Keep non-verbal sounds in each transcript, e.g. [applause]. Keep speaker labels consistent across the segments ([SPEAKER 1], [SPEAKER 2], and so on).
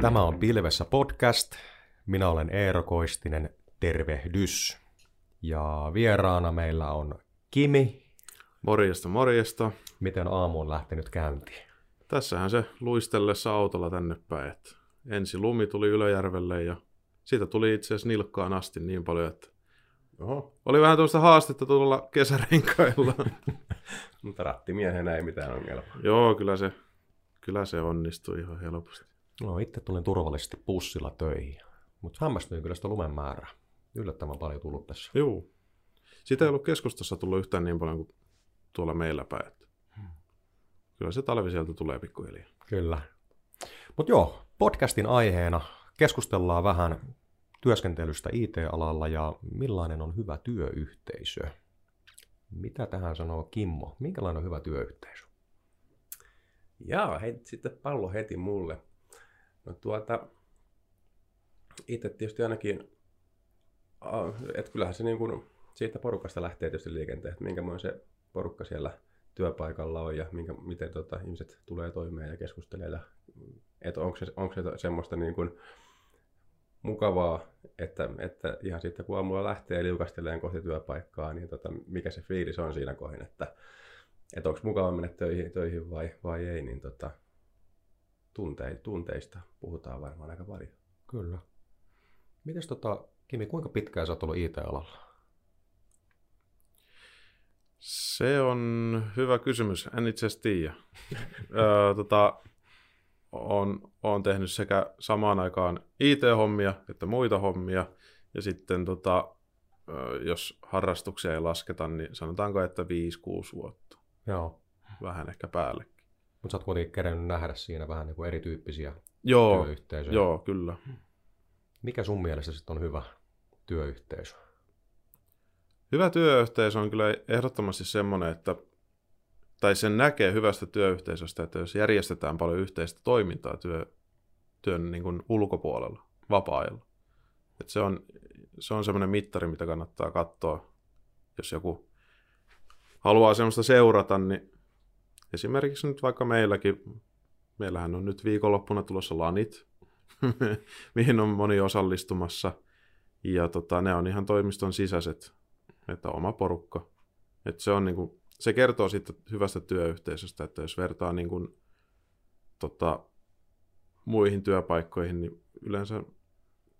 [SPEAKER 1] Tämä on Pilvessä podcast. Minä olen Eero Koistinen. Tervehdys. Ja vieraana meillä on Kimi.
[SPEAKER 2] Morjesta, morjesta.
[SPEAKER 1] Miten aamu on lähtenyt käyntiin?
[SPEAKER 2] Tässähän se luistellessa autolla tänne päin. Että ensi lumi tuli Ylöjärvelle ja siitä tuli itse asiassa nilkkaan asti niin paljon, että
[SPEAKER 3] Oho,
[SPEAKER 2] oli vähän tuosta haastetta tuolla kesärenkailla. [laughs]
[SPEAKER 3] mutta rattimiehenä ei mitään ongelmaa.
[SPEAKER 2] Joo, kyllä se, kyllä se onnistui ihan helposti.
[SPEAKER 1] No, itse tulin turvallisesti bussilla töihin, mutta hämmästyin kyllä sitä lumen määrää. Yllättävän paljon tullut tässä.
[SPEAKER 2] Joo. Sitä ei ollut keskustassa tullut yhtään niin paljon kuin tuolla meillä päin. että Kyllä se talvi sieltä tulee pikkuhiljaa.
[SPEAKER 1] Kyllä. Mutta joo, podcastin aiheena keskustellaan vähän työskentelystä IT-alalla ja millainen on hyvä työyhteisö. Mitä tähän sanoo Kimmo? Minkälainen on hyvä työyhteisö?
[SPEAKER 3] Jaa, hei, sitten pallo heti mulle. No tuota, itse tietysti ainakin, että kyllähän se niin kuin siitä porukasta lähtee tietysti liikenteen, että minkämoinen se porukka siellä työpaikalla on ja minkä, miten tota, ihmiset tulee toimeen ja keskustelee. Että onko se, onko se semmoista niin kuin mukavaa, että, että ihan sitten kun aamulla lähtee liukasteleen kohti työpaikkaa, niin tota, mikä se fiilis on siinä kohdin, että, että onko mukava mennä töihin, töihin vai, vai ei, niin tota, tunte, tunteista puhutaan varmaan aika paljon.
[SPEAKER 1] Kyllä. Mites tota, Kimi, kuinka pitkään sä oot ollut IT-alalla?
[SPEAKER 2] Se on hyvä kysymys. En itse asiassa tiedä. [laughs] öö, tota, on, on tehnyt sekä samaan aikaan IT-hommia että muita hommia. Ja sitten tota, jos harrastuksia ei lasketa, niin sanotaanko, että 5-6 vuotta.
[SPEAKER 1] Joo.
[SPEAKER 2] Vähän ehkä päällekin.
[SPEAKER 1] Mutta sä oot kuitenkin kerennyt nähdä siinä vähän niin kuin erityyppisiä
[SPEAKER 2] Joo,
[SPEAKER 1] työyhteisöjä.
[SPEAKER 2] joo, kyllä.
[SPEAKER 1] Mikä sun mielestä sitten on hyvä työyhteisö?
[SPEAKER 2] Hyvä työyhteisö on kyllä ehdottomasti semmoinen, että tai sen näkee hyvästä työyhteisöstä, että jos järjestetään paljon yhteistä toimintaa työ, työn niin kuin ulkopuolella, vapaa-ajalla. Että se on, se on semmoinen mittari, mitä kannattaa katsoa, jos joku haluaa semmoista seurata, niin esimerkiksi nyt vaikka meilläkin, meillähän on nyt viikonloppuna tulossa lanit, [laughs] mihin on moni osallistumassa, ja tota, ne on ihan toimiston sisäiset, että oma porukka. Että se on niin kuin, se kertoo sitten hyvästä työyhteisöstä, että jos vertaa niin kuin, tota, muihin työpaikkoihin, niin yleensä,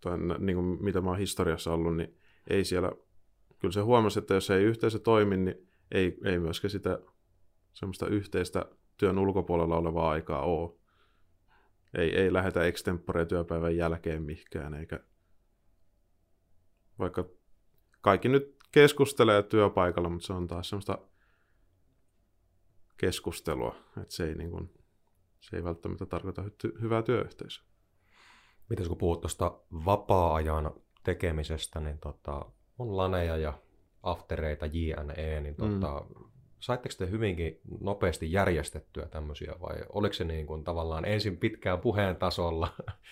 [SPEAKER 2] tai niin kuin mitä mä oon historiassa ollut, niin ei siellä, kyllä se huomasi, että jos ei yhteisö toimi, niin ei, ei myöskään sitä semmoista yhteistä työn ulkopuolella olevaa aikaa ole. Ei, ei lähetä extempore työpäivän jälkeen mihinkään, eikä vaikka kaikki nyt keskustelee työpaikalla, mutta se on taas semmoista keskustelua, että se ei, niin kuin, se ei välttämättä tarkoita hy- hyvää työyhteisöä.
[SPEAKER 1] Miten kun puhut tuosta vapaa-ajan tekemisestä, niin tota, on laneja ja aftereita, JNE, niin tota, mm. saitteko te hyvinkin nopeasti järjestettyä tämmöisiä vai oliko se niin kuin tavallaan ensin pitkään puheen tasolla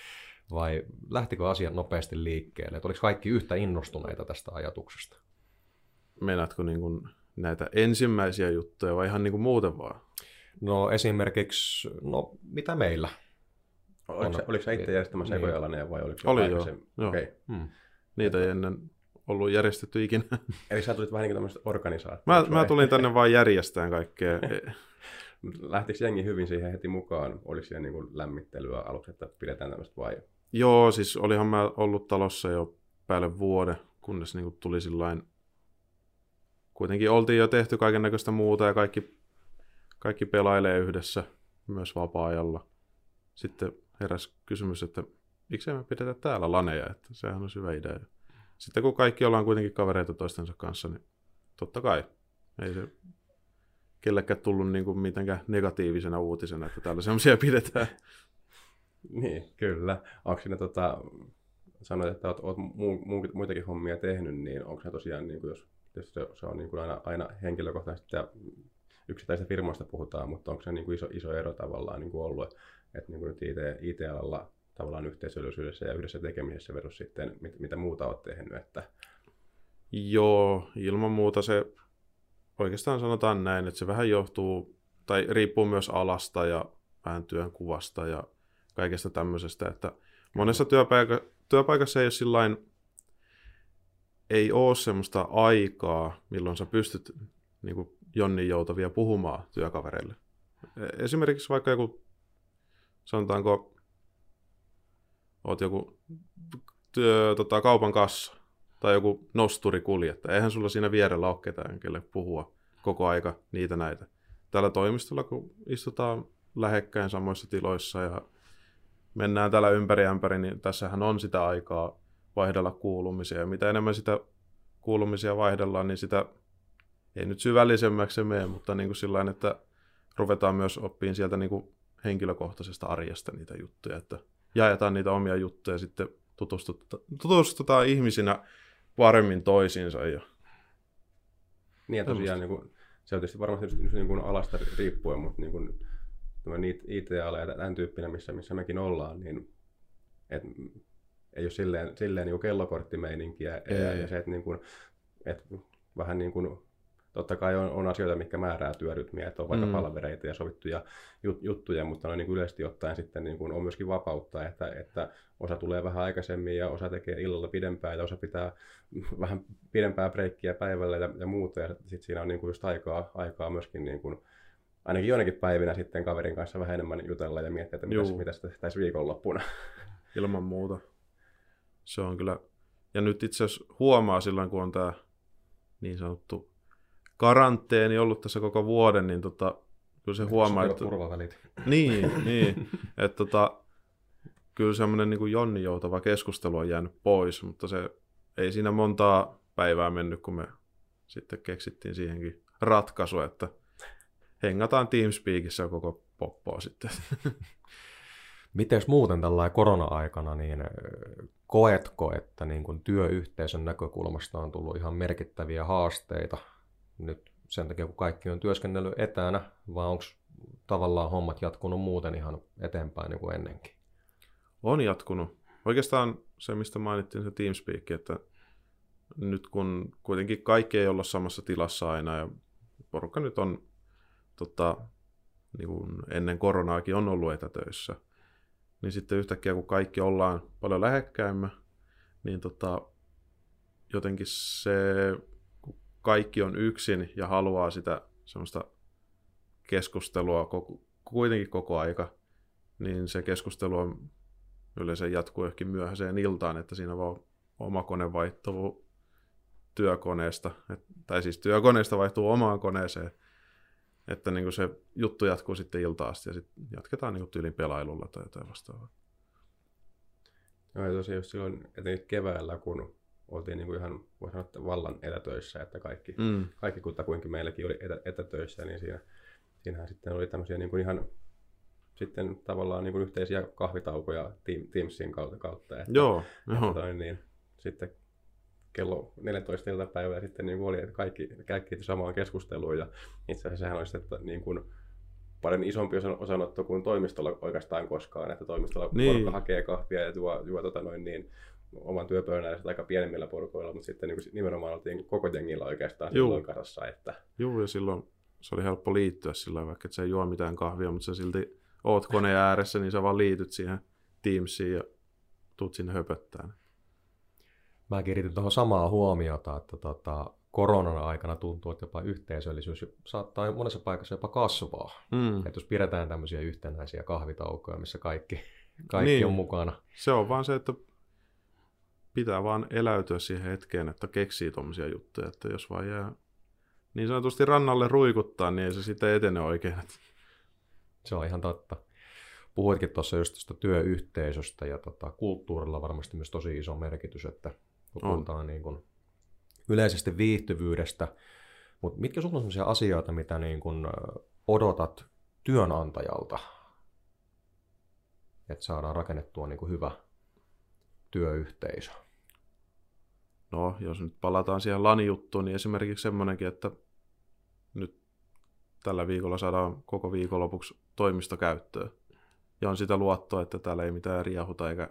[SPEAKER 1] [laughs] vai lähtikö asiat nopeasti liikkeelle? Että oliko kaikki yhtä innostuneita tästä ajatuksesta?
[SPEAKER 2] Meinaatko niin kuin näitä ensimmäisiä juttuja vai ihan niin kuin muuten vaan?
[SPEAKER 1] No esimerkiksi, no mitä meillä?
[SPEAKER 3] Oliko, se, oliko sä itse järjestämässä
[SPEAKER 1] Niin.
[SPEAKER 3] niin. ekojalaneja vai oliko se
[SPEAKER 2] Oli joo.
[SPEAKER 3] Okay.
[SPEAKER 1] Hmm.
[SPEAKER 2] Niitä ei ennen ollut järjestetty ikinä. [laughs]
[SPEAKER 3] Eli sä tulit vähän niin kuin tämmöistä organisaatiosta.
[SPEAKER 2] Mä, mä tulin tänne vain järjestämään kaikkea. [laughs] [laughs]
[SPEAKER 3] Lähtikö jengi hyvin siihen heti mukaan? Oliko siellä niin kuin lämmittelyä aluksi, että pidetään tämmöistä vai?
[SPEAKER 2] Joo, siis olihan mä ollut talossa jo päälle vuoden, kunnes niin tuli sillain... Kuitenkin oltiin jo tehty kaiken näköistä muuta ja kaikki, kaikki pelailee yhdessä myös vapaa-ajalla. Sitten heräs kysymys, että miksei me pidetä täällä laneja, että sehän on hyvä idea. Sitten kun kaikki ollaan kuitenkin kavereita toistensa kanssa, niin totta kai ei se kellekään tullut niin kuin mitenkään negatiivisena uutisena, että täällä semmoisia pidetään. [laughs]
[SPEAKER 3] Niin, kyllä. Onko siinä tota, sanoit, että olet, olet muu, muitakin hommia tehnyt, niin onko se tosiaan, niin kuin jos tietysti se, se on niin kuin aina, aina henkilökohtaisesti ja yksittäisistä firmoista puhutaan, mutta onko se niin kuin iso, iso ero tavallaan niin kuin ollut, että niin kuin nyt IT, IT-alalla tavallaan yhteisöllisyydessä ja yhdessä tekemisessä versus sitten, mit, mitä muuta olet tehnyt, että
[SPEAKER 2] Joo, ilman muuta se oikeastaan sanotaan näin, että se vähän johtuu, tai riippuu myös alasta ja vähän työn kuvasta ja kaikesta tämmöisestä, että monessa työpaika, työpaikassa ei ole sillain, ei ole semmoista aikaa, milloin sä pystyt niin kuin Jonni joutavia puhumaan työkavereille. E- Esimerkiksi vaikka joku, sanotaanko, oot joku työ, tota, kaupan kassa tai joku nosturikuljettaja. Eihän sulla siinä vierellä ole ketään, kelle puhua koko aika niitä näitä. Tällä toimistolla, kun istutaan lähekkäin samoissa tiloissa ja mennään täällä ympäri ämpäri, niin tässähän on sitä aikaa vaihdella kuulumisia. Ja mitä enemmän sitä kuulumisia vaihdellaan, niin sitä ei nyt syvällisemmäksi se mene, mutta niin kuin sillain, että ruvetaan myös oppiin sieltä niin kuin henkilökohtaisesta arjesta niitä juttuja, että jaetaan niitä omia juttuja ja sitten tutustutaan, tutustutaan ihmisinä paremmin toisiinsa. Ja...
[SPEAKER 3] Niin ja tosiaan niin kuin, se on tietysti varmasti just, just niin kuin alasta riippuen, mutta niin kuin, IT-ala ja tämän tyyppinen, missä, missä mekin ollaan, niin et, ei ole silleen, silleen niin kuin kellokorttimeininkiä ja, ja se, että, niin kuin, että vähän niin kuin totta kai on, on asioita, mitkä määrää työrytmiä, että on vaikka mm. palvereita ja sovittuja jut, juttuja, mutta noin niin yleisesti ottaen sitten niin kuin on myöskin vapautta, että, että osa tulee vähän aikaisemmin ja osa tekee illalla pidempään ja osa pitää [laughs] vähän pidempää breikkiä päivällä ja, ja muuta ja sitten siinä on niin kuin just aikaa, aikaa myöskin niin kuin, ainakin joinakin päivinä sitten kaverin kanssa vähän enemmän jutella ja miettiä, että mitä, mitä sitä tehtäisiin viikonloppuna. [laughs]
[SPEAKER 2] Ilman muuta. Se on kyllä. Ja nyt itse asiassa huomaa silloin, kun on tämä niin sanottu karanteeni ollut tässä koko vuoden, niin tota, kyllä se huomaa, että...
[SPEAKER 1] Turvavälit.
[SPEAKER 2] Niin, [laughs] niin. että tota, kyllä semmoinen niin Jonni joutava keskustelu on jäänyt pois, mutta se ei siinä montaa päivää mennyt, kun me sitten keksittiin siihenkin ratkaisu, että hengataan Teamspeakissä koko poppoa sitten. [laughs]
[SPEAKER 1] Miten muuten tällä korona-aikana, niin koetko, että niin kuin työyhteisön näkökulmasta on tullut ihan merkittäviä haasteita nyt sen takia, kun kaikki on työskennellyt etänä, vai onko tavallaan hommat jatkunut muuten ihan eteenpäin niin kuin ennenkin?
[SPEAKER 2] On jatkunut. Oikeastaan se, mistä mainittiin se Teamspeak, että nyt kun kuitenkin kaikki ei olla samassa tilassa aina ja porukka nyt on tota, niin kuin ennen koronaakin on ollut etätöissä, niin sitten yhtäkkiä kun kaikki ollaan paljon lähekkäimmä, niin tota, jotenkin se kaikki on yksin ja haluaa sitä semmoista keskustelua koko, kuitenkin koko aika, niin se keskustelu on yleensä jatkuu ehkä myöhäiseen iltaan, että siinä vaan oma kone vaihtuu työkoneesta, et, tai siis työkoneesta vaihtuu omaan koneeseen, että niin se juttu jatkuu sitten iltaan asti ja sitten jatketaan niin tyylin pelailulla tai jotain vastaavaa.
[SPEAKER 3] Joo, ja tosiaan just silloin, etenkin keväällä, kun oltiin niin kuin ihan, voi sanoa, että vallan etätöissä, että kaikki, mm. kaikki kutakuinkin meilläkin oli etä, etätöissä, niin siinä, siinähän sitten oli tämmöisiä niin kuin ihan sitten tavallaan niin kuin yhteisiä kahvitaukoja Teamsin kautta. kautta että,
[SPEAKER 2] joo,
[SPEAKER 3] että toi, niin, sitten kello 14 iltapäivää sitten niin kuin oli, että kaikki käytiin samaan keskusteluun ja itse asiassa sehän oli sitten, että niin kuin, paljon isompi osanotto kuin toimistolla oikeastaan koskaan, että toimistolla niin. porukka hakee kahvia ja juo, juo tota noin, niin oman työpöydän aika pienemmillä porukoilla, mutta sitten niin nimenomaan oltiin koko jengillä oikeastaan Juu. silloin kasassa. Että...
[SPEAKER 2] Joo, ja silloin se oli helppo liittyä sillä vaikka et sä ei juo mitään kahvia, mutta sä silti oot koneen ääressä, niin sä vaan liityt siihen Teamsiin ja tuut sinne höpöttään.
[SPEAKER 1] Mä kiinnitin tuohon samaa huomiota, että tota, koronan aikana tuntuu, että jopa yhteisöllisyys saattaa monessa paikassa jopa kasvaa. Mm. Että jos pidetään tämmöisiä yhtenäisiä kahvitaukoja, missä kaikki, kaikki niin. on mukana.
[SPEAKER 2] Se on vaan se, että pitää vaan eläytyä siihen hetkeen, että keksii tuommoisia juttuja, että jos vaan jää niin sanotusti rannalle ruikuttaa, niin ei se sitten etene oikein.
[SPEAKER 1] Se on ihan totta. Puhuitkin tuossa just tuosta työyhteisöstä ja tota, kulttuurilla varmasti myös tosi iso merkitys, että kun puhutaan niin kuin yleisesti viihtyvyydestä, mutta mitkä sinulla on sellaisia asioita, mitä niin kuin odotat työnantajalta, että saadaan rakennettua niin kuin hyvä työyhteisö?
[SPEAKER 2] No, jos nyt palataan siihen LAN-juttuun, niin esimerkiksi semmoinenkin, että nyt tällä viikolla saadaan koko viikonlopuksi toimisto käyttöön. Ja on sitä luottoa, että täällä ei mitään riahuta eikä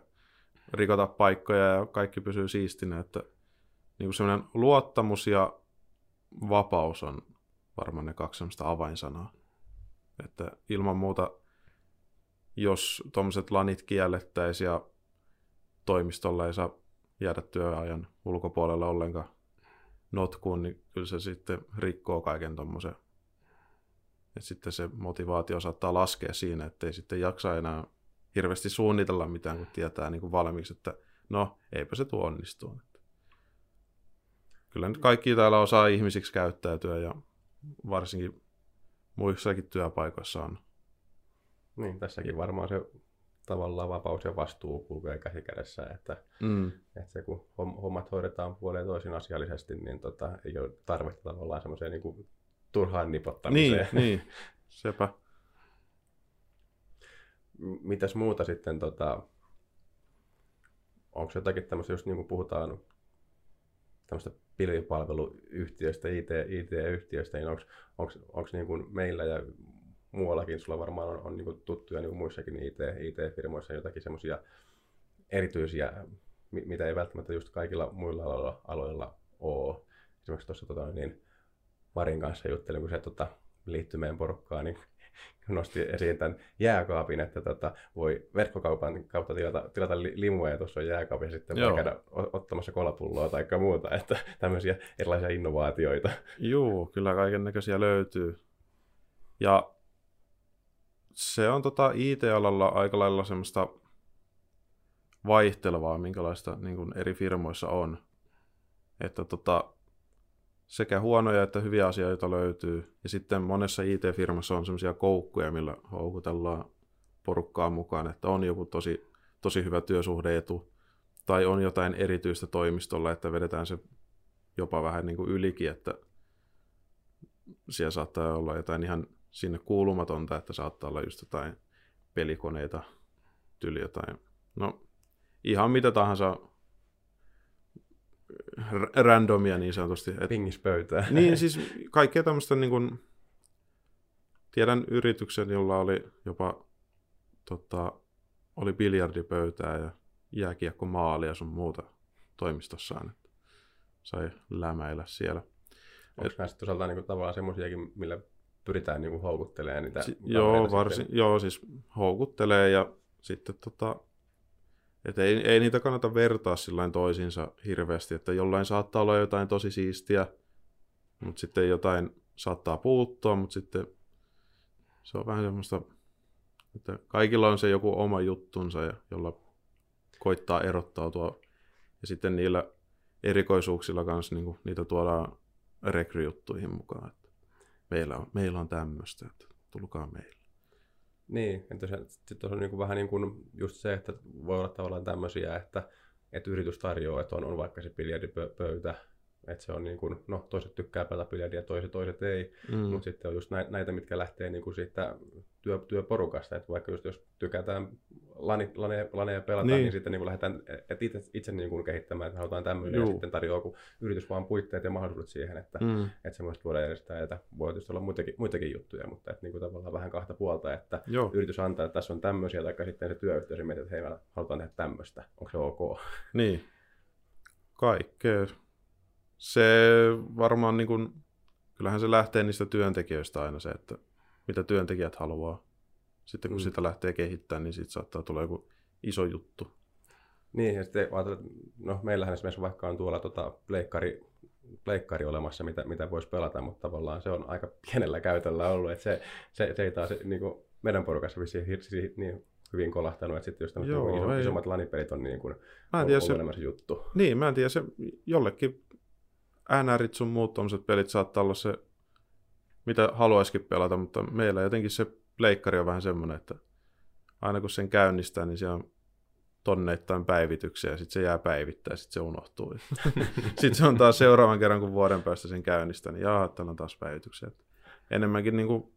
[SPEAKER 2] rikota paikkoja ja kaikki pysyy siistinä. Että niin kuin semmoinen luottamus ja vapaus on varmaan ne kaksi semmoista avainsanaa. Että ilman muuta jos tuommoiset lanit kiellettäisiin ja toimistolla ei saa jäädä työajan ulkopuolella ollenkaan notkuun, niin kyllä se sitten rikkoo kaiken tuommoisen. Et sitten se motivaatio saattaa laskea siinä, ettei sitten jaksa enää hirveästi suunnitella mitään, kun tietää niin kuin valmiiksi, että no, eipä se tuo onnistuu. Kyllä nyt kaikki täällä osaa ihmisiksi käyttäytyä ja varsinkin muissakin työpaikoissa on.
[SPEAKER 3] Niin, tässäkin varmaan se tavallaan vapaus ja vastuu kulkee käsi kädessä, että,
[SPEAKER 2] Mm.
[SPEAKER 3] että se kun hommat hoidetaan puoleen toisin asiallisesti, niin tota, ei ole tarvetta tavallaan semmoiseen niin turhaan nipottamiseen.
[SPEAKER 2] Niin, niin, sepä.
[SPEAKER 3] Mitäs muuta sitten, tota, onko jotakin tämmöistä, just niin kuin puhutaan tämmöistä pilvipalveluyhtiöistä, IT, IT-yhtiöistä, niin onko niin kuin meillä ja muuallakin, sulla varmaan on, on niin kuin tuttuja niin kuin muissakin IT, IT-firmoissa jotakin semmoisia erityisiä, mi- mitä ei välttämättä just kaikilla muilla aloilla, aloilla ole. Esimerkiksi tuossa tota, niin Marin kanssa juttelin, kun se tota, liittyi meidän porukkaan, niin [laughs] nosti esiin tämän jääkaapin, että tota, voi verkkokaupan kautta tilata, tilata li- limua ja tuossa on jääkaapi ja sitten
[SPEAKER 2] Joo.
[SPEAKER 3] voi käydä ottamassa kolapulloa tai muuta, että [laughs] tämmöisiä erilaisia innovaatioita.
[SPEAKER 2] Juu, kyllä kaiken näköisiä löytyy. Ja se on tota IT-alalla aika lailla semmoista vaihtelevaa, minkälaista niin kuin eri firmoissa on. Että tota, sekä huonoja että hyviä asioita löytyy. Ja sitten monessa IT-firmassa on semmoisia koukkuja, millä houkutellaan porukkaa mukaan, että on joku tosi, tosi hyvä työsuhdeetu tai on jotain erityistä toimistolla, että vedetään se jopa vähän niin kuin ylikin, että siellä saattaa olla jotain ihan sinne kuulumatonta, että saattaa olla just jotain pelikoneita, tyli jotain, no ihan mitä tahansa randomia niin sanotusti. Et,
[SPEAKER 3] Pingispöytää.
[SPEAKER 2] niin siis kaikkea tämmöistä niin kuin, tiedän yrityksen, jolla oli jopa tota, oli biljardipöytää ja jääkiekko maalia sun muuta toimistossaan. Että sai lämäillä siellä.
[SPEAKER 3] Onko nämä sitten osaltaan niin tavallaan semmoisiakin, millä pyritään niin houkuttelemaan niitä
[SPEAKER 2] Si- joo,
[SPEAKER 3] sitten?
[SPEAKER 2] varsin, joo, siis houkuttelee ja sitten tota, et ei, ei niitä kannata vertaa sillain toisiinsa hirveästi, että jollain saattaa olla jotain tosi siistiä, mutta sitten jotain saattaa puuttua, mutta sitten se on vähän semmoista, että kaikilla on se joku oma juttunsa, ja, jolla koittaa erottautua. Ja sitten niillä erikoisuuksilla kanssa niin niitä tuodaan rekryjuttuihin mukaan. Että meillä on, meillä on tämmöistä, että tulkaa meille.
[SPEAKER 3] Niin, että se, sitten on niin kuin vähän niin kuin just se, että voi olla tavallaan tämmöisiä, että, että yritys tarjoaa, että on, on vaikka se biljardipöytä, että se on niin kuin, no toiset tykkää pelata biljardia, toiset, toiset ei,
[SPEAKER 2] Mm.
[SPEAKER 3] mutta sitten on just näitä, mitkä lähtee niin kuin siitä työ, työporukasta, että vaikka just jos tykätään lani, laneja, laneja pelata,
[SPEAKER 2] Niin.
[SPEAKER 3] niin, sitten niin kuin lähdetään että itse, itse niin kuin kehittämään, että halutaan tämmöinen, ja
[SPEAKER 2] Juu.
[SPEAKER 3] sitten tarjoaa joku yritys vaan puitteet ja mahdollisuudet siihen, että,
[SPEAKER 2] Mm.
[SPEAKER 3] että semmoista voidaan järjestää, että voi tietysti olla muitakin, muitakin juttuja, mutta että niin kuin tavallaan vähän kahta puolta, että
[SPEAKER 2] Joo,
[SPEAKER 3] yritys antaa, että tässä on tämmöisiä, tai sitten se työyhteisö miettii, että hei, me halutaan tehdä tämmöistä, onko se ok?
[SPEAKER 2] niin. Kaikkea. Se varmaan niin kuin, kyllähän se lähtee niistä työntekijöistä aina se, että mitä työntekijät haluaa. Sitten kun
[SPEAKER 3] Mm.
[SPEAKER 2] sitä lähtee kehittämään, niin siitä saattaa tulla joku iso juttu.
[SPEAKER 3] Niin, ja sitten ajatellaan, että no meillähän esimerkiksi vaikka on tuolla tota pleikkari, pleikkari olemassa, mitä, mitä voisi pelata, mutta tavallaan se on aika pienellä käytöllä ollut, että se, se, se ei taas niin kuin meidän porukassa vissiin hirsi niin hyvin kolahtanut, että sitten just tämmöiset
[SPEAKER 2] Joo,
[SPEAKER 3] niin iso, isommat lanipelit on niin kuin,
[SPEAKER 2] Mä en tiedä, se
[SPEAKER 3] juttu.
[SPEAKER 2] niin, mä en tiedä, se jollekin NRit sun muut tommoset pelit saattaa olla se, mitä haluaisikin pelata, mutta meillä jotenkin se pleikkari on vähän semmoinen, että aina kun sen käynnistää, niin siellä on tonneittain päivityksiä ja sitten se jää päivittää ja sitten se unohtuu. [laughs] sitten se on taas seuraavan kerran, kun vuoden päästä sen käynnistää, niin jaha, täällä on taas päivityksiä. Enemmänkin niin kuin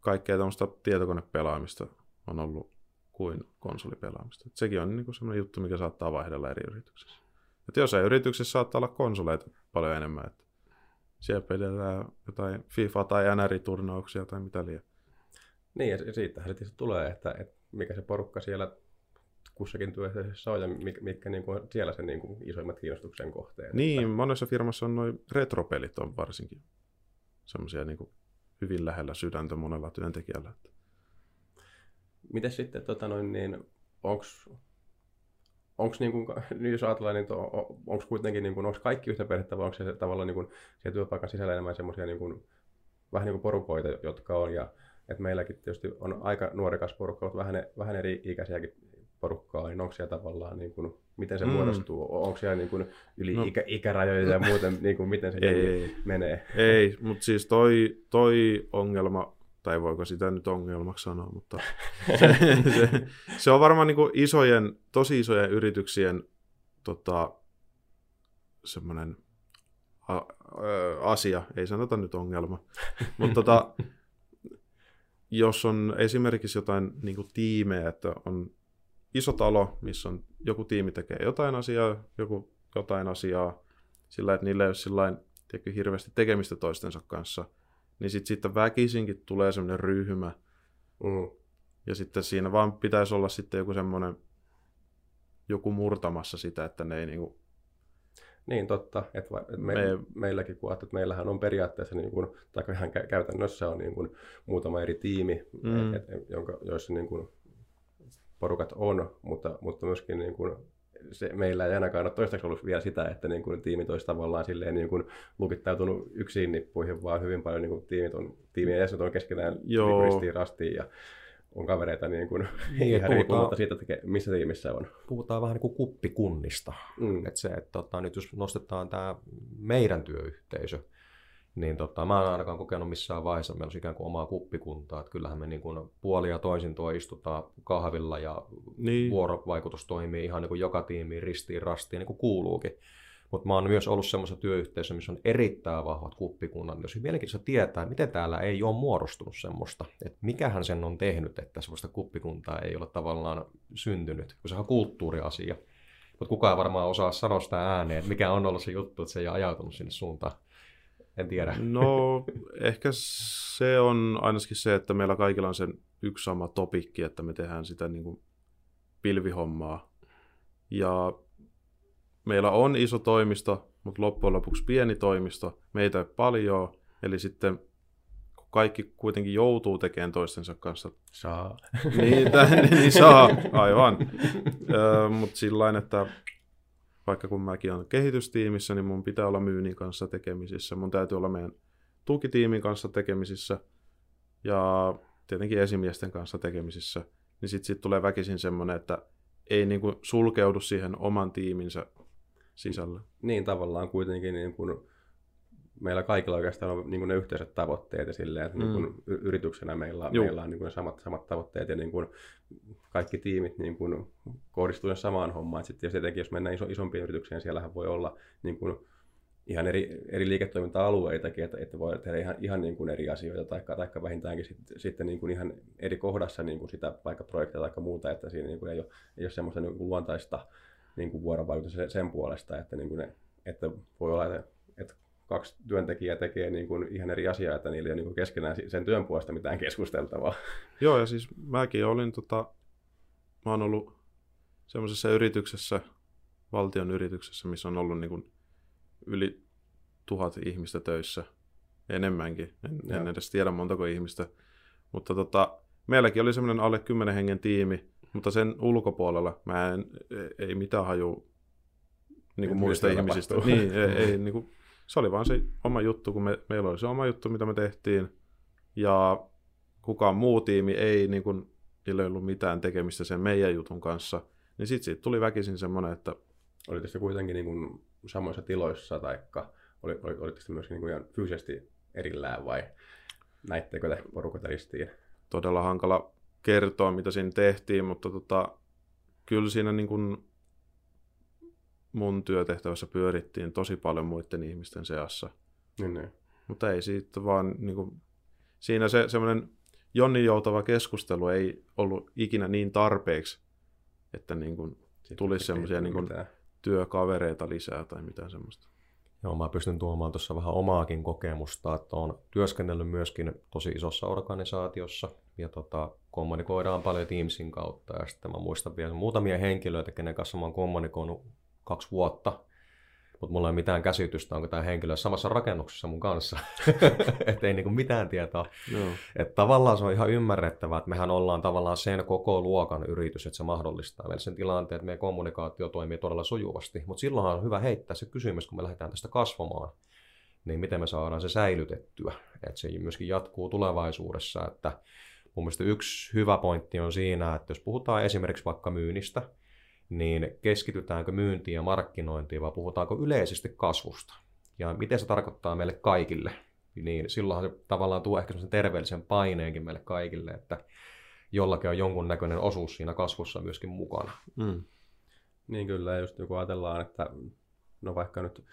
[SPEAKER 2] kaikkea tämmöistä tietokonepelaamista on ollut kuin konsolipelaamista. Et sekin on niin kuin semmoinen juttu, mikä saattaa vaihdella eri yrityksissä. Et jossain yrityksessä saattaa olla konsoleita paljon enemmän. Et siellä pidetään jotain FIFA- tai NR-turnauksia tai mitä liian.
[SPEAKER 3] Niin, ja siitähän se tulee, että, että mikä se porukka siellä kussakin työyhteisössä on ja mitkä, mitkä niin kuin, siellä se niin kuin, isoimmat kiinnostuksen kohteet.
[SPEAKER 2] Niin,
[SPEAKER 3] Että,
[SPEAKER 2] monessa firmassa on noin retropelit on varsinkin semmoisia niin hyvin lähellä sydäntä monella työntekijällä.
[SPEAKER 3] miten sitten, tota noin, niin, onks, onks [laughs] niin kuin, jos ajatellaan, niin on, onko kuitenkin, niin kuin, onko kaikki yhtä perhettä vai onko se tavallaan niin kuin, siellä työpaikan sisällä enemmän semmoisia niin kuin, vähän niin kuin porukoita, jotka on, ja että meilläkin tietysti on aika nuorekas porukka, mutta vähän, vähän eri ikäisiäkin porukkaa, niin onko siellä tavallaan, niin kuin, miten se mm. muodostuu? Onko siellä niin kuin, yli no. ikä, ikärajoja ja muuten, niin kuin, miten se ei, menee?
[SPEAKER 2] Ei, mutta siis toi, toi ongelma, tai voiko sitä nyt ongelmaksi sanoa, mutta [laughs] se, se, se on varmaan niin isojen, tosi isojen yrityksien tota, semmoinen asia, ei sanota nyt ongelma, mutta tota, jos on esimerkiksi jotain niin kuin tiimejä, että on iso talo, missä on joku tiimi tekee jotain asiaa, joku jotain asiaa, sillä että niillä ei ole sillain, tiedätkö, hirveästi tekemistä toistensa kanssa, niin sitten siitä väkisinkin tulee semmoinen ryhmä. Mm. Ja sitten siinä vaan pitäisi olla sitten joku semmoinen, joku murtamassa sitä, että ne ei niinku
[SPEAKER 3] niin, totta. Että me, me, meilläkin, kun että meillähän on periaatteessa, niin kuin, tai ihan käytännössä on niin kuin, muutama eri tiimi, mm. et, et, jonka, joissa niin kuin, porukat on, mutta, mutta myöskin niin kuin, se, meillä ei ainakaan ole toistaiseksi ollut vielä sitä, että niin kuin, tiimit olisi tavallaan silleen, niin kuin, lukittautunut yksin nippuihin, vaan hyvin paljon niin kuin, tiimit on, tiimien jäsenet on keskenään Joo. ristiin rastiin. Ja, on kavereita niin kuin, niin, ihan riippumatta siitä, että missä tiimissä on.
[SPEAKER 1] Puhutaan vähän niin kuin kuppikunnista. Mm. Että se, että tota, nyt jos nostetaan tämä meidän työyhteisö, niin tota, mä en ainakaan kokenut missään vaiheessa, meillä olisi ikään kuin omaa kuppikuntaa. Että kyllähän me niin kuin puoli ja toisin tuo istutaan kahvilla ja niin. vuorovaikutus toimii ihan niin kuin joka tiimiin ristiin rastiin niin kuin kuuluukin. Mutta mä oon myös ollut semmoisessa työyhteisössä, missä on erittäin vahvat kuppikunnat. Jos mielenkiintoista tietää, miten täällä ei ole muodostunut semmoista, että mikähän sen on tehnyt, että semmoista kuppikuntaa ei ole tavallaan syntynyt, kun se on kulttuuriasia. Mutta kukaan varmaan osaa sanoa sitä ääneen, että mikä on ollut se juttu, että se ei ole ajautunut sinne suuntaan. En tiedä.
[SPEAKER 2] No, ehkä se on ainakin se, että meillä kaikilla on sen yksi sama topikki, että me tehdään sitä niin kuin pilvihommaa. Ja meillä on iso toimisto, mutta loppujen lopuksi pieni toimisto, meitä ei paljon, eli sitten kun kaikki kuitenkin joutuu tekemään toistensa kanssa.
[SPEAKER 3] Saa.
[SPEAKER 2] Niin, t- niin saa, aivan. mutta sillä että vaikka kun mäkin olen kehitystiimissä, niin mun pitää olla myynnin kanssa tekemisissä. Mun täytyy olla meidän tukitiimin kanssa tekemisissä ja tietenkin esimiesten kanssa tekemisissä. Niin sitten sit tulee väkisin semmoinen, että ei niinku sulkeudu siihen oman tiiminsä sisällä.
[SPEAKER 3] Niin tavallaan kuitenkin niin kuin meillä kaikilla oikeastaan on niin kuin ne yhteiset tavoitteet ja silleen, että mm. niin kuin yrityksenä meillä, meillä on niin kuin samat, samat tavoitteet ja niin kuin kaikki tiimit niin kuin kohdistuu samaan hommaan. Sitten tietenkin jos mennään iso, isompiin yrityksiin, siellähän voi olla niin kuin ihan eri, eri liiketoiminta-alueitakin, että, että voi tehdä ihan, ihan niin kuin eri asioita, tai, tai vähintäänkin sit, sitten niin kuin ihan eri kohdassa niin kuin sitä vaikka projektia tai muuta, että siinä niin kuin ei, ole, ei ole semmoista niin kuin luontaista niin kuin vuorovaikutus sen puolesta, että, niin kuin ne, että voi olla, että, että kaksi työntekijää tekee niin kuin ihan eri asiaa, että niillä ei ole niin kuin keskenään sen työn puolesta mitään keskusteltavaa. [laughs]
[SPEAKER 2] Joo, ja siis mäkin olin, tota, mä oon ollut semmoisessa yrityksessä, valtion yrityksessä, missä on ollut niin kuin yli tuhat ihmistä töissä, enemmänkin, en, en edes tiedä montako ihmistä, mutta tota, meilläkin oli semmoinen alle kymmenen hengen tiimi, mutta sen ulkopuolella mä en, ei mitään haju niin kuin muista ihmisistä. Niin, ei, ei, [laughs] niin kuin, se oli vaan se oma juttu, kun me, meillä oli se oma juttu, mitä me tehtiin. Ja kukaan muu tiimi ei, niin kuin, niillä ei ollut mitään tekemistä sen meidän jutun kanssa. Niin sitten siitä tuli väkisin semmoinen, että...
[SPEAKER 3] Olitte se kuitenkin niin kuin samoissa tiloissa, tai oli, oli, olitte myöskin niin kuin ihan fyysisesti erillään, vai näittekö te porukat ristiin?
[SPEAKER 2] Todella hankala kertoa, mitä siinä tehtiin, mutta tota, kyllä siinä niin kuin mun työtehtävässä pyörittiin tosi paljon muiden ihmisten seassa.
[SPEAKER 3] Niin, niin.
[SPEAKER 2] Mutta ei siitä vaan, niin kuin, siinä se semmoinen Jonni joutava keskustelu ei ollut ikinä niin tarpeeksi, että niin kuin, tulisi semmoisia niin kuin, työkavereita lisää tai mitään semmoista.
[SPEAKER 1] Joo, mä pystyn tuomaan tuossa vähän omaakin kokemusta, että olen työskennellyt myöskin tosi isossa organisaatiossa ja tota, kommunikoidaan paljon Teamsin kautta ja sitten mä muistan vielä muutamia henkilöitä, kenen kanssa mä oon kommunikoinut kaksi vuotta. Mutta mulla ei ole mitään käsitystä, onko tämä henkilö samassa rakennuksessa mun kanssa. [laughs] että ei niinku mitään tietoa.
[SPEAKER 2] Joo.
[SPEAKER 1] Että tavallaan se on ihan ymmärrettävää, että mehän ollaan tavallaan sen koko luokan yritys, että se mahdollistaa meille sen tilanteen, että meidän kommunikaatio toimii todella sujuvasti. Mutta silloinhan on hyvä heittää se kysymys, kun me lähdetään tästä kasvamaan, niin miten me saadaan se säilytettyä, että se myöskin jatkuu tulevaisuudessa. Että mun mielestä yksi hyvä pointti on siinä, että jos puhutaan esimerkiksi vaikka myynnistä, niin keskitytäänkö myyntiin ja markkinointiin vai puhutaanko yleisesti kasvusta? Ja miten se tarkoittaa meille kaikille? Niin silloinhan se tavallaan tuo ehkä sellaisen terveellisen paineenkin meille kaikille, että jollakin on jonkunnäköinen osuus siinä kasvussa myöskin mukana.
[SPEAKER 2] Mm.
[SPEAKER 3] Niin kyllä, just kun ajatellaan, että no vaikka nyt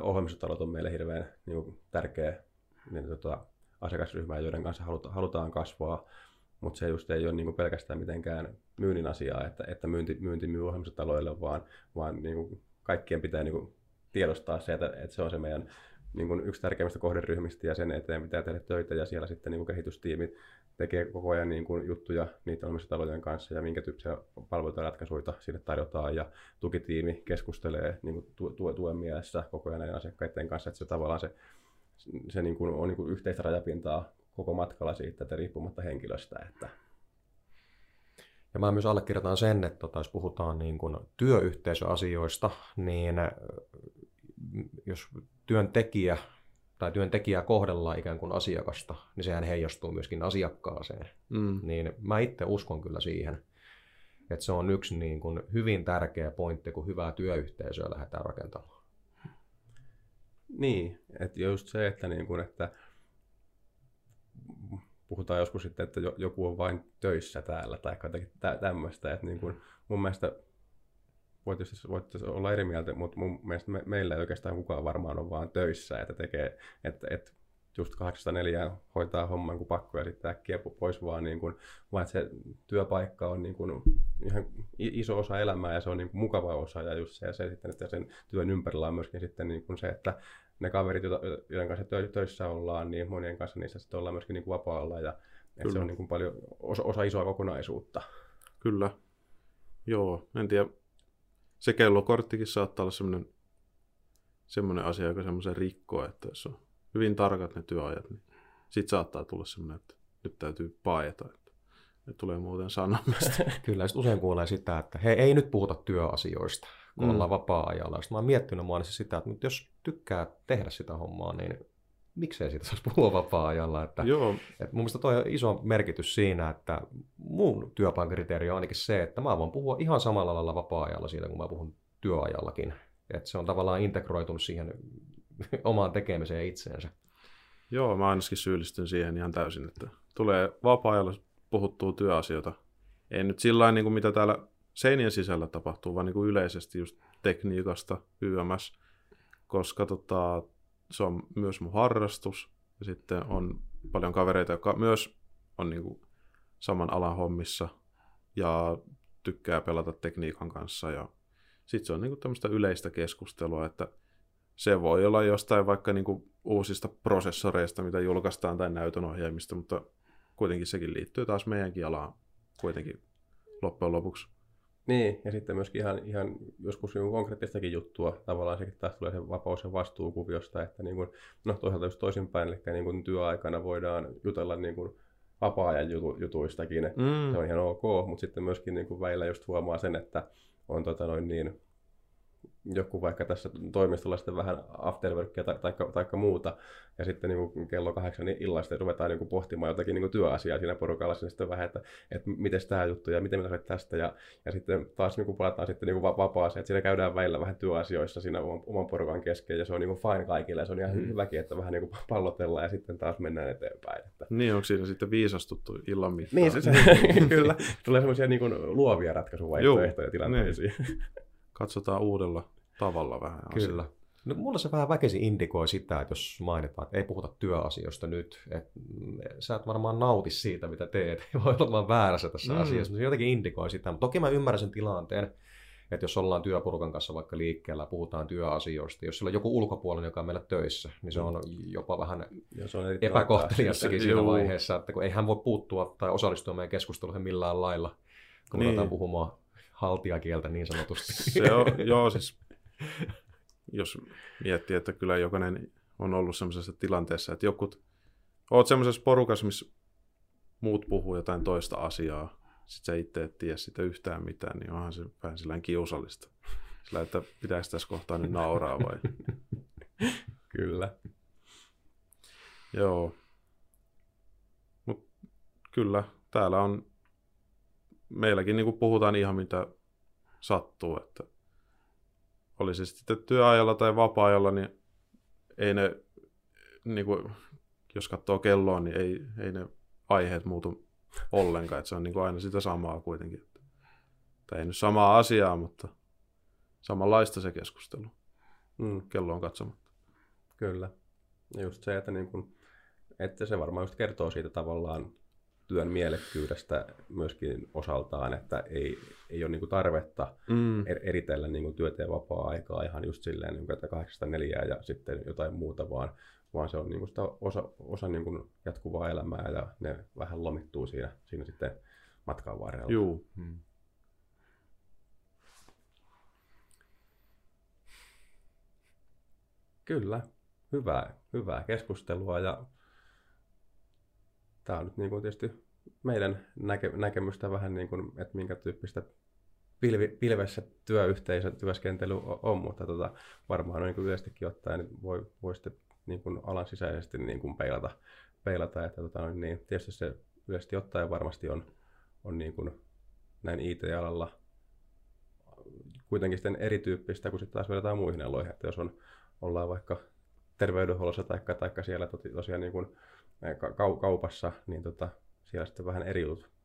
[SPEAKER 3] ohjelmistotalot on meille hirveän niin kuin, tärkeä niin, tota, asiakasryhmä, joiden kanssa haluta, halutaan kasvaa, mutta se just ei ole niin kuin pelkästään mitenkään myynnin asiaa, että, että myynti, myynti myy ohjelmistotaloille, vaan, vaan niin kuin kaikkien pitää niin kuin tiedostaa se, että, että se on se meidän niin kuin yksi tärkeimmistä kohderyhmistä ja sen eteen pitää tehdä töitä ja siellä sitten niin kuin kehitystiimi tekee koko ajan niin kuin juttuja niiden ohjelmistotalojen kanssa ja minkä tyyppisiä palveluita ja ratkaisuja sinne tarjotaan ja tukitiimi keskustelee niin kuin tu- tuen mielessä koko ajan näiden asiakkaiden kanssa, että se tavallaan se, se niin kuin on niin kuin yhteistä rajapintaa koko matkalla siitä, että riippumatta henkilöstä. Että...
[SPEAKER 1] Ja mä myös allekirjoitan sen, että tota, jos puhutaan niin kuin työyhteisöasioista, niin jos työntekijä tai työntekijää kohdellaan ikään kuin asiakasta, niin sehän heijastuu myöskin asiakkaaseen.
[SPEAKER 2] Mm.
[SPEAKER 1] Niin mä itse uskon kyllä siihen, että se on yksi niin kuin hyvin tärkeä pointti, kun hyvää työyhteisöä lähdetään rakentamaan.
[SPEAKER 3] Niin, että just se, että, niin kuin, että puhutaan joskus sitten, että joku on vain töissä täällä tai jotenkin tä- tämmöistä. Että niin kuin mun mielestä voit tietysti, voit olla eri mieltä, mutta mun mielestä me, meillä ei oikeastaan kukaan varmaan ole vaan töissä, että tekee, että, että just 804 hoitaa homman kuin pakko ja sitten äkkiä pois vaan, niin kuin, vaan että se työpaikka on niin kuin ihan iso osa elämää ja se on niin kuin mukava osa ja just se, ja se sitten, että sen työn ympärillä on myöskin sitten niin kuin se, että ne kaverit, joiden kanssa töissä ollaan, niin monien kanssa niissä sitten ollaan myöskin niin kuin vapaalla ja että se on niin kuin paljon osa, osa isoa kokonaisuutta.
[SPEAKER 2] Kyllä. Joo, en tiedä. Se kellokorttikin saattaa olla semmoinen, semmoinen asia, joka semmoisen rikkoo, että jos on hyvin tarkat ne työajat, niin sitten saattaa tulla semmoinen, että nyt täytyy paeta, että ne tulee muuten sanomista. [laughs]
[SPEAKER 1] Kyllä, sitten usein kuulee sitä, että he ei nyt puhuta työasioista, kun mm. ollaan vapaa-ajalla. Sitten mä oon miettinyt mua sitä, että jos tykkää tehdä sitä hommaa, niin miksei siitä saisi puhua vapaa-ajalla. Että,
[SPEAKER 2] Joo.
[SPEAKER 1] Että mun mielestä toi on iso merkitys siinä, että mun työpaikan kriteeri on ainakin se, että mä voin puhua ihan samalla lailla vapaa-ajalla siitä, kun mä puhun työajallakin. Että se on tavallaan integroitunut siihen [laughs] omaan tekemiseen itseensä.
[SPEAKER 2] Joo, mä ainakin syyllistyn siihen ihan täysin, että tulee vapaa-ajalla puhuttua työasioita. Ei nyt sillä niin kuin mitä täällä seinien sisällä tapahtuu, vaan niin kuin yleisesti just tekniikasta, YMS, koska tota, se on myös mun harrastus. Ja sitten on paljon kavereita, jotka myös on niin kuin saman alan hommissa ja tykkää pelata tekniikan kanssa. Ja sitten se on niin kuin tämmöistä yleistä keskustelua, että se voi olla jostain vaikka niin kuin uusista prosessoreista, mitä julkaistaan tai näytönohjelmista, mutta kuitenkin sekin liittyy taas meidänkin alaan kuitenkin loppujen lopuksi.
[SPEAKER 3] Niin, ja sitten myöskin ihan, ihan joskus niin konkreettistakin juttua, tavallaan sekin taas tulee se vapaus- ja vastuukuviosta, että niin kuin, no toisaalta just toisinpäin, eli niin kuin työaikana voidaan jutella niin kuin vapaa-ajan jutu, jutuistakin, mm. se on ihan ok, mutta sitten myöskin niin kuin väillä just huomaa sen, että on tota noin niin, joku vaikka tässä toimistolla sitten vähän afterworkia tai, tai, tai muuta, ja sitten niin kuin kello kahdeksan niin illasta ruvetaan niin kuin pohtimaan jotakin niin kuin työasiaa siinä porukalla, siinä sitten vähän, että, että miten tämä juttu ja miten minä tästä, ja, ja sitten taas niin kuin palataan sitten niin kuin vapaaseen, että siinä käydään välillä vähän työasioissa siinä oman, oman porukan kesken, ja se on niin kuin fine kaikille, ja se on ihan mm. hyväkin, että vähän niin kuin [laughs] pallotellaan, ja sitten taas mennään eteenpäin. Että...
[SPEAKER 2] Niin, onko siinä sitten viisastuttu illan mittaan?
[SPEAKER 3] Niin, se, se [laughs] kyllä. Tulee semmoisia niin kuin luovia ratkaisuvaihtoehtoja tilanteisiin.
[SPEAKER 2] Niin. [laughs] Katsotaan uudella tavalla vähän.
[SPEAKER 1] Kyllä. Asia. No, mulla se vähän väkisin indikoi sitä, että jos mainitaan, että ei puhuta työasioista nyt, että sä et varmaan nauti siitä, mitä teet. [laughs] Ei voi olla vaan väärässä tässä mm. asiassa, mutta se jotenkin indikoi sitä. Mutta toki mä ymmärrän sen tilanteen, että jos ollaan työporukan kanssa vaikka liikkeellä, puhutaan työasioista, jos siellä on joku ulkopuolinen, joka on meillä töissä, niin se on jopa vähän ja se on epäkohteliassakin siinä vaiheessa, että kun ei hän voi puuttua tai osallistua meidän keskusteluihin millään lailla, kun niin. puhumaan haltiakieltä niin sanotusti.
[SPEAKER 2] Se on, joo, siis jos miettii, että kyllä jokainen on ollut semmoisessa tilanteessa, että jokut, oot semmoisessa porukassa, missä muut puhuu jotain toista asiaa, sit sä itse et tiedä sitä yhtään mitään, niin onhan se vähän sillä kiusallista. Sillä, että pitäisi tässä kohtaa nyt nauraa vai?
[SPEAKER 3] Kyllä.
[SPEAKER 2] Joo. Mut kyllä, täällä on, meilläkin niin puhutaan ihan mitä sattuu, että oli se sitten työajalla tai vapaa-ajalla, niin ei ne, niin kuin, jos katsoo kelloa, niin ei, ei ne aiheet muutu ollenkaan, että se on niin kuin aina sitä samaa kuitenkin. Tai ei nyt samaa asiaa, mutta samanlaista se keskustelu. Mm. Kello on katsomatta.
[SPEAKER 3] Kyllä. Just se, että, niin kun, että se varmaan just kertoo siitä tavallaan työn mielekkyydestä myöskin osaltaan, että ei, ei ole niin tarvetta mm. Er-, eritellä niin työtä ja vapaa-aikaa ihan just silleen, niin kuin, että 84 ja sitten jotain muuta, vaan, vaan se on niin sitä osa, osa niin kuin jatkuvaa elämää ja ne vähän lomittuu siinä, siinä sitten matkan varrella.
[SPEAKER 2] Joo. Mm.
[SPEAKER 3] Kyllä, hyvää, hyvää keskustelua ja tämä on nyt niin kuin tietysti meidän näke, näkemystä vähän niin kuin, että minkä tyyppistä pilvi, pilvessä työyhteisö, työskentely on, mutta tota, varmaan niin kuin yleisestikin ottaen voi, voi sitten niin kuin alan sisäisesti niin kuin peilata, peilata että tota, niin, tietysti se yleisesti ottaen varmasti on, on niin kuin näin IT-alalla kuitenkin erityyppistä kuin sitten taas verrataan muihin aloihin, että jos on, ollaan vaikka terveydenhuollossa tai taikka siellä tosiaan niin kuin kaupassa, niin tota, siellä sitten vähän eri jutut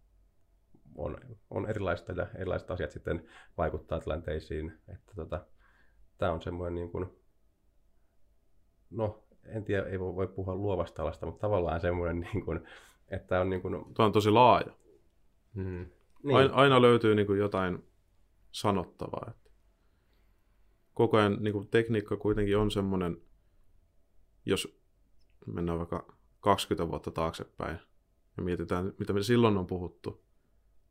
[SPEAKER 3] on, on erilaista ja erilaiset asiat sitten vaikuttaa tilanteisiin. Että tota, tämä on semmoinen niin kuin, no en tiedä, ei voi puhua luovasta alasta, mutta tavallaan semmoinen, niin kuin, että on niin kuin...
[SPEAKER 2] Tuo on tosi laaja. Hmm. Niin. Aina, aina löytyy niin kuin jotain sanottavaa. Että koko ajan niin kuin tekniikka kuitenkin on semmoinen, jos mennään vaikka 20 vuotta taaksepäin ja mietitään, mitä me silloin on puhuttu,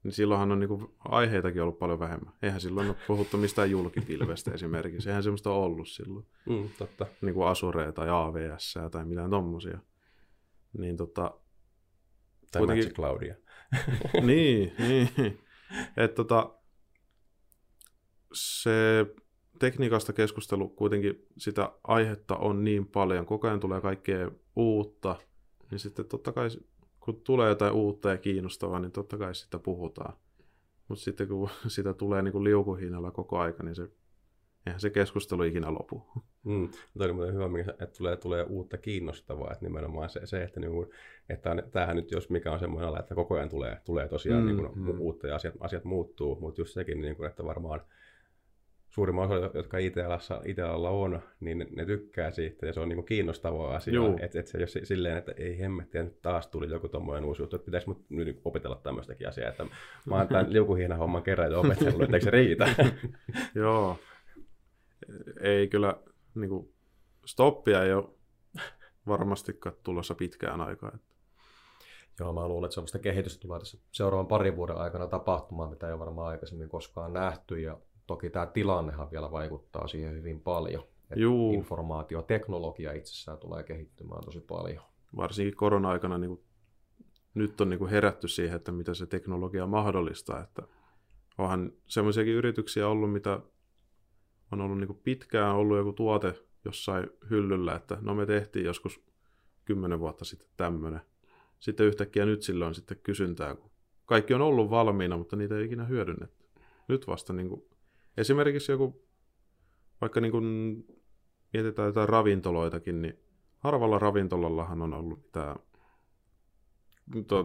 [SPEAKER 2] niin silloinhan on niin kuin aiheitakin ollut paljon vähemmän. Eihän silloin ole puhuttu mistään julkipilvestä esimerkiksi. Eihän semmoista ollut silloin.
[SPEAKER 3] Mm, totta.
[SPEAKER 2] Niin kuin Azure tai AVS tai mitään tommosia. Niin tota...
[SPEAKER 3] Tai kuitenkin... Magic Cloudia. [laughs]
[SPEAKER 2] niin, niin. Että tota, se tekniikasta keskustelu kuitenkin sitä aihetta on niin paljon. Koko ajan tulee kaikkea uutta – niin sitten totta kai, kun tulee jotain uutta ja kiinnostavaa, niin totta kai sitä puhutaan. Mutta sitten kun [laughs] sitä tulee niin kuin liukuhinnalla koko aika, niin se, eihän se keskustelu ikinä lopu.
[SPEAKER 3] Mm. Tuo oli muuten hyvä, että tulee, tulee uutta kiinnostavaa, että nimenomaan se, se että, niin kuin, että tämähän nyt jos mikä on semmoinen ala, että koko ajan tulee, tulee tosiaan mm, niin kuin, mm. uutta ja asiat, asiat muuttuu, mutta just sekin, niin kuin, että varmaan suurimman osa, jotka IT-alassa, IT-alalla on, niin ne, ne tykkää siitä ja se on niin kiinnostava asia. Että et se ei ole silleen, että ei hemmettiä, nyt taas tuli joku tommoinen uusi juttu, että pitäisi mut nyt niinku opetella tämmöistäkin asiaa. Että mä oon tämän liukuhiina homman kerran jo opetellut, että eikö se riitä? [laughs]
[SPEAKER 2] Joo. Ei kyllä, niin kuin, stoppia ei ole varmastikaan tulossa pitkään aikaa.
[SPEAKER 1] Joo, mä luulen, että se on sitä kehitystä tulee tässä seuraavan parin vuoden aikana tapahtumaan, mitä ei ole varmaan aikaisemmin koskaan nähty. Ja toki tämä tilannehan vielä vaikuttaa siihen hyvin paljon. Juu. Informaatioteknologia itsessään tulee kehittymään tosi paljon.
[SPEAKER 2] Varsinkin korona-aikana niin kuin, nyt on niin kuin herätty siihen, että mitä se teknologia mahdollistaa. Että onhan semmoisiakin yrityksiä ollut, mitä on ollut niin kuin pitkään ollut joku tuote jossain hyllyllä, että no me tehtiin joskus kymmenen vuotta sitten tämmöinen. Sitten yhtäkkiä nyt sillä on sitten kysyntää, kun kaikki on ollut valmiina, mutta niitä ei ikinä hyödynnetty. Nyt vasta niin kuin Esimerkiksi joku, vaikka niin kuin mietitään jotain ravintoloitakin, niin harvalla ravintolallahan on ollut mitään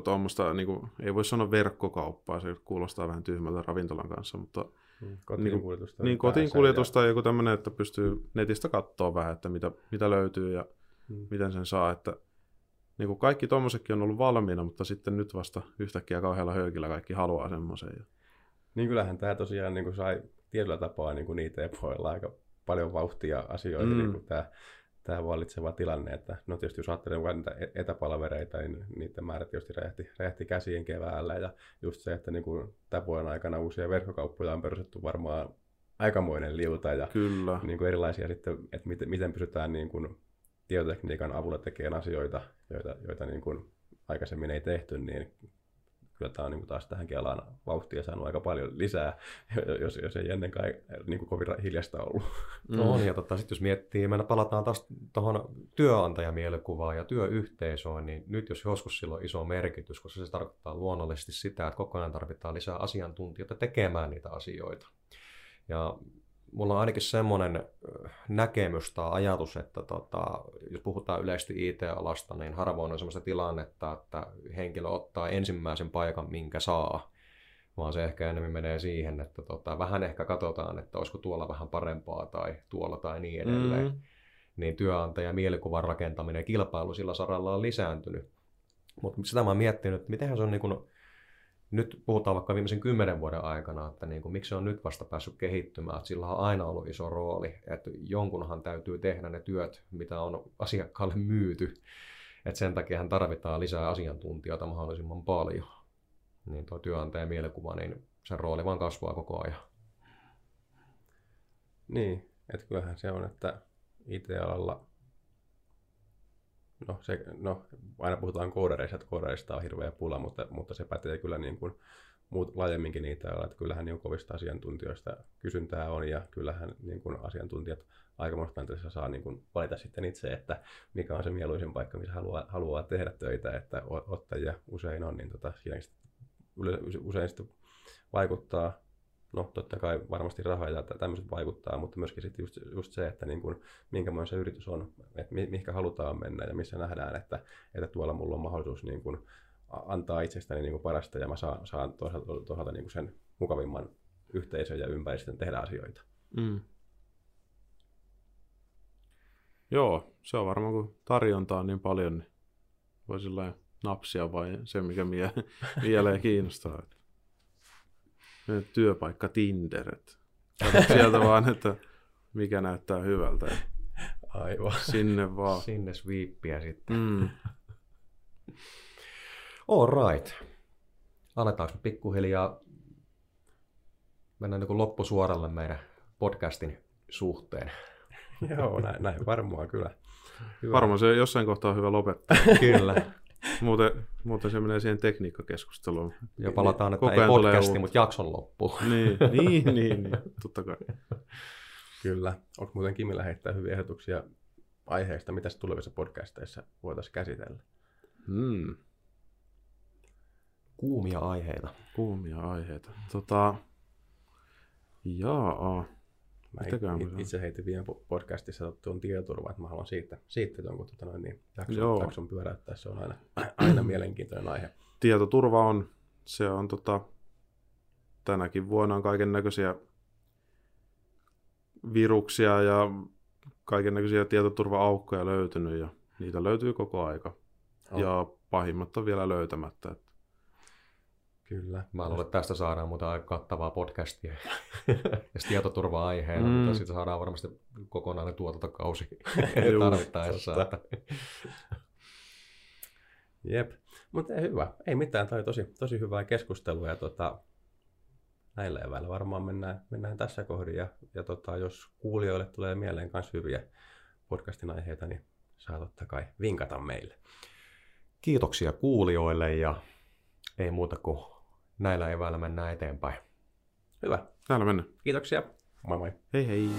[SPEAKER 2] tuommoista, niin kuin, ei voi sanoa verkkokauppaa, se kuulostaa vähän tyhmältä ravintolan kanssa, mutta
[SPEAKER 3] mm, kotiinkuljetusta,
[SPEAKER 2] niin, niin, kotiinkuljetusta ja joku tämmöinen, että pystyy netistä katsoa vähän, että mitä, mitä löytyy ja mm. miten sen saa, että niin kuin kaikki tuommoisetkin on ollut valmiina, mutta sitten nyt vasta yhtäkkiä kauhealla höykillä kaikki haluaa semmoisen.
[SPEAKER 3] Niin kyllähän tämä tosiaan niin kuin sai tietyllä tapaa niin kuin niitä epoilla aika paljon vauhtia asioita, mm. niin kuin tämä, tämä vallitseva tilanne, että no tietysti jos ajattelee vain niitä e-, etäpalvereita, niin niiden määrä tietysti räjähti, räjähti käsiin keväällä ja just se, että niin kuin tämän vuoden aikana uusia verkkokauppoja on perustettu varmaan aikamoinen liuta ja
[SPEAKER 2] Kyllä.
[SPEAKER 3] niin kuin erilaisia sitten, että miten, miten pystytään niin kuin tietotekniikan avulla tekemään asioita, joita, joita niin kuin aikaisemmin ei tehty, niin kyllä tämä on niin kuin taas tähän Kelaan vauhtia saanut aika paljon lisää, [laughs] jos, jos ei ennen kai niin kuin kovin hiljasta ollut.
[SPEAKER 1] No on, ja tota, sitten jos miettii, me palataan taas tuohon työnantajamielikuvaan ja työyhteisöön, niin nyt jos joskus sillä on iso merkitys, koska se tarkoittaa luonnollisesti sitä, että koko ajan tarvitaan lisää asiantuntijoita tekemään niitä asioita. Ja mulla on ainakin semmoinen näkemys tai ajatus, että tota, jos puhutaan yleisesti IT-alasta, niin harvoin on semmoista tilannetta, että henkilö ottaa ensimmäisen paikan, minkä saa, vaan se ehkä enemmän menee siihen, että tota, vähän ehkä katsotaan, että olisiko tuolla vähän parempaa tai tuolla tai niin edelleen. Mm. Niin työnantaja mielikuvan rakentaminen ja kilpailu sillä saralla on lisääntynyt. Mutta sitä mä oon miettinyt, että mitenhän se on niin kuin nyt puhutaan vaikka viimeisen kymmenen vuoden aikana, että niin kuin, miksi se on nyt vasta päässyt kehittymään, että sillä on aina ollut iso rooli, että jonkunhan täytyy tehdä ne työt, mitä on asiakkaalle myyty, että sen takia tarvitaan lisää asiantuntijoita mahdollisimman paljon. Niin tuo työnantajan mielikuva, niin sen rooli vaan kasvaa koko ajan.
[SPEAKER 3] Niin, että kyllähän se on, että IT-alalla no, se, no, aina puhutaan koodareista, että koodareista on hirveä pula, mutta, mutta se pätee kyllä niin kuin muut laajemminkin niitä, että kyllähän niin kovista asiantuntijoista kysyntää on ja kyllähän niin kuin asiantuntijat aika monesta saa niin kuin valita sitten itse, että mikä on se mieluisin paikka, missä haluaa, haluaa tehdä töitä, että ottajia usein on, niin tota, siinä usein sitten vaikuttaa no totta kai varmasti raha ja tämmöiset vaikuttaa, mutta myöskin sitten just, just se, että niin kuin, minkälainen se yritys on, että mi, mihinkä halutaan mennä ja missä nähdään, että, että tuolla mulla on mahdollisuus niin kuin, antaa itsestäni niin kuin parasta ja mä saan, saan toisaalta, toisaalta niin kuin sen mukavimman yhteisön ja ympäristön tehdä asioita. Mm.
[SPEAKER 2] Joo, se on varmaan kun tarjontaa on niin paljon, niin voi napsia vai se, mikä mie, [laughs] mieleen kiinnostaa työpaikka Tinder. sieltä vaan, että mikä näyttää hyvältä.
[SPEAKER 3] Aivan.
[SPEAKER 2] Sinne vaan.
[SPEAKER 1] Sinne sweeppiä sitten. Mm. All right. Aletaanko pikkuhiljaa mennä niin loppusuoralle meidän podcastin suhteen?
[SPEAKER 3] Joo, näin, näin varmaan kyllä.
[SPEAKER 2] Hyvä. Varmaan se jossain kohtaa on hyvä lopettaa.
[SPEAKER 1] kyllä.
[SPEAKER 2] Muuten, muuten se menee siihen tekniikkakeskusteluun.
[SPEAKER 1] Ja palataan, että ei podcasti, mutta jakson loppu.
[SPEAKER 2] Niin, niin, niin, niin, totta kai.
[SPEAKER 3] Kyllä. Onko muuten Kimillä heittää hyviä ehdotuksia aiheesta, mitä tulevissa podcasteissa voitaisiin käsitellä? Hmm.
[SPEAKER 1] Kuumia aiheita.
[SPEAKER 2] Kuumia aiheita. Tota, jaa.
[SPEAKER 3] Mä it, itse heitin viime podcastissa tuon tietoturva, että mä haluan siitä, siitä jonkun tota noin, niin, jakson, jakson pyöräyttää. Se on aina, [clears throat] aina mielenkiintoinen aihe.
[SPEAKER 2] Tietoturva on, se on tota, tänäkin vuonna on kaiken näköisiä viruksia ja kaiken näköisiä tietoturva-aukkoja löytynyt ja niitä löytyy koko aika. Oh. Ja pahimmat on vielä löytämättä.
[SPEAKER 3] Kyllä.
[SPEAKER 1] Mä luulen, että tästä saadaan muuta aika kattavaa podcastia [laughs] ja tietoturva-aiheena, mm. mutta siitä saadaan varmasti kokonainen tuotantokausi [laughs] tarvittaessa. Että... [laughs]
[SPEAKER 3] Jep, mutta hyvä. Ei mitään, tämä oli tosi, tosi hyvää keskustelua ja tota, näillä eväillä varmaan mennään, mennään tässä kohdin ja, ja tota, jos kuulijoille tulee mieleen myös hyviä podcastin aiheita, niin saa totta kai vinkata meille.
[SPEAKER 1] Kiitoksia kuulijoille ja ei muuta kuin näillä eväillä mennään eteenpäin.
[SPEAKER 3] Hyvä.
[SPEAKER 2] Täällä mennään.
[SPEAKER 3] Kiitoksia. Moi moi.
[SPEAKER 2] Hei hei.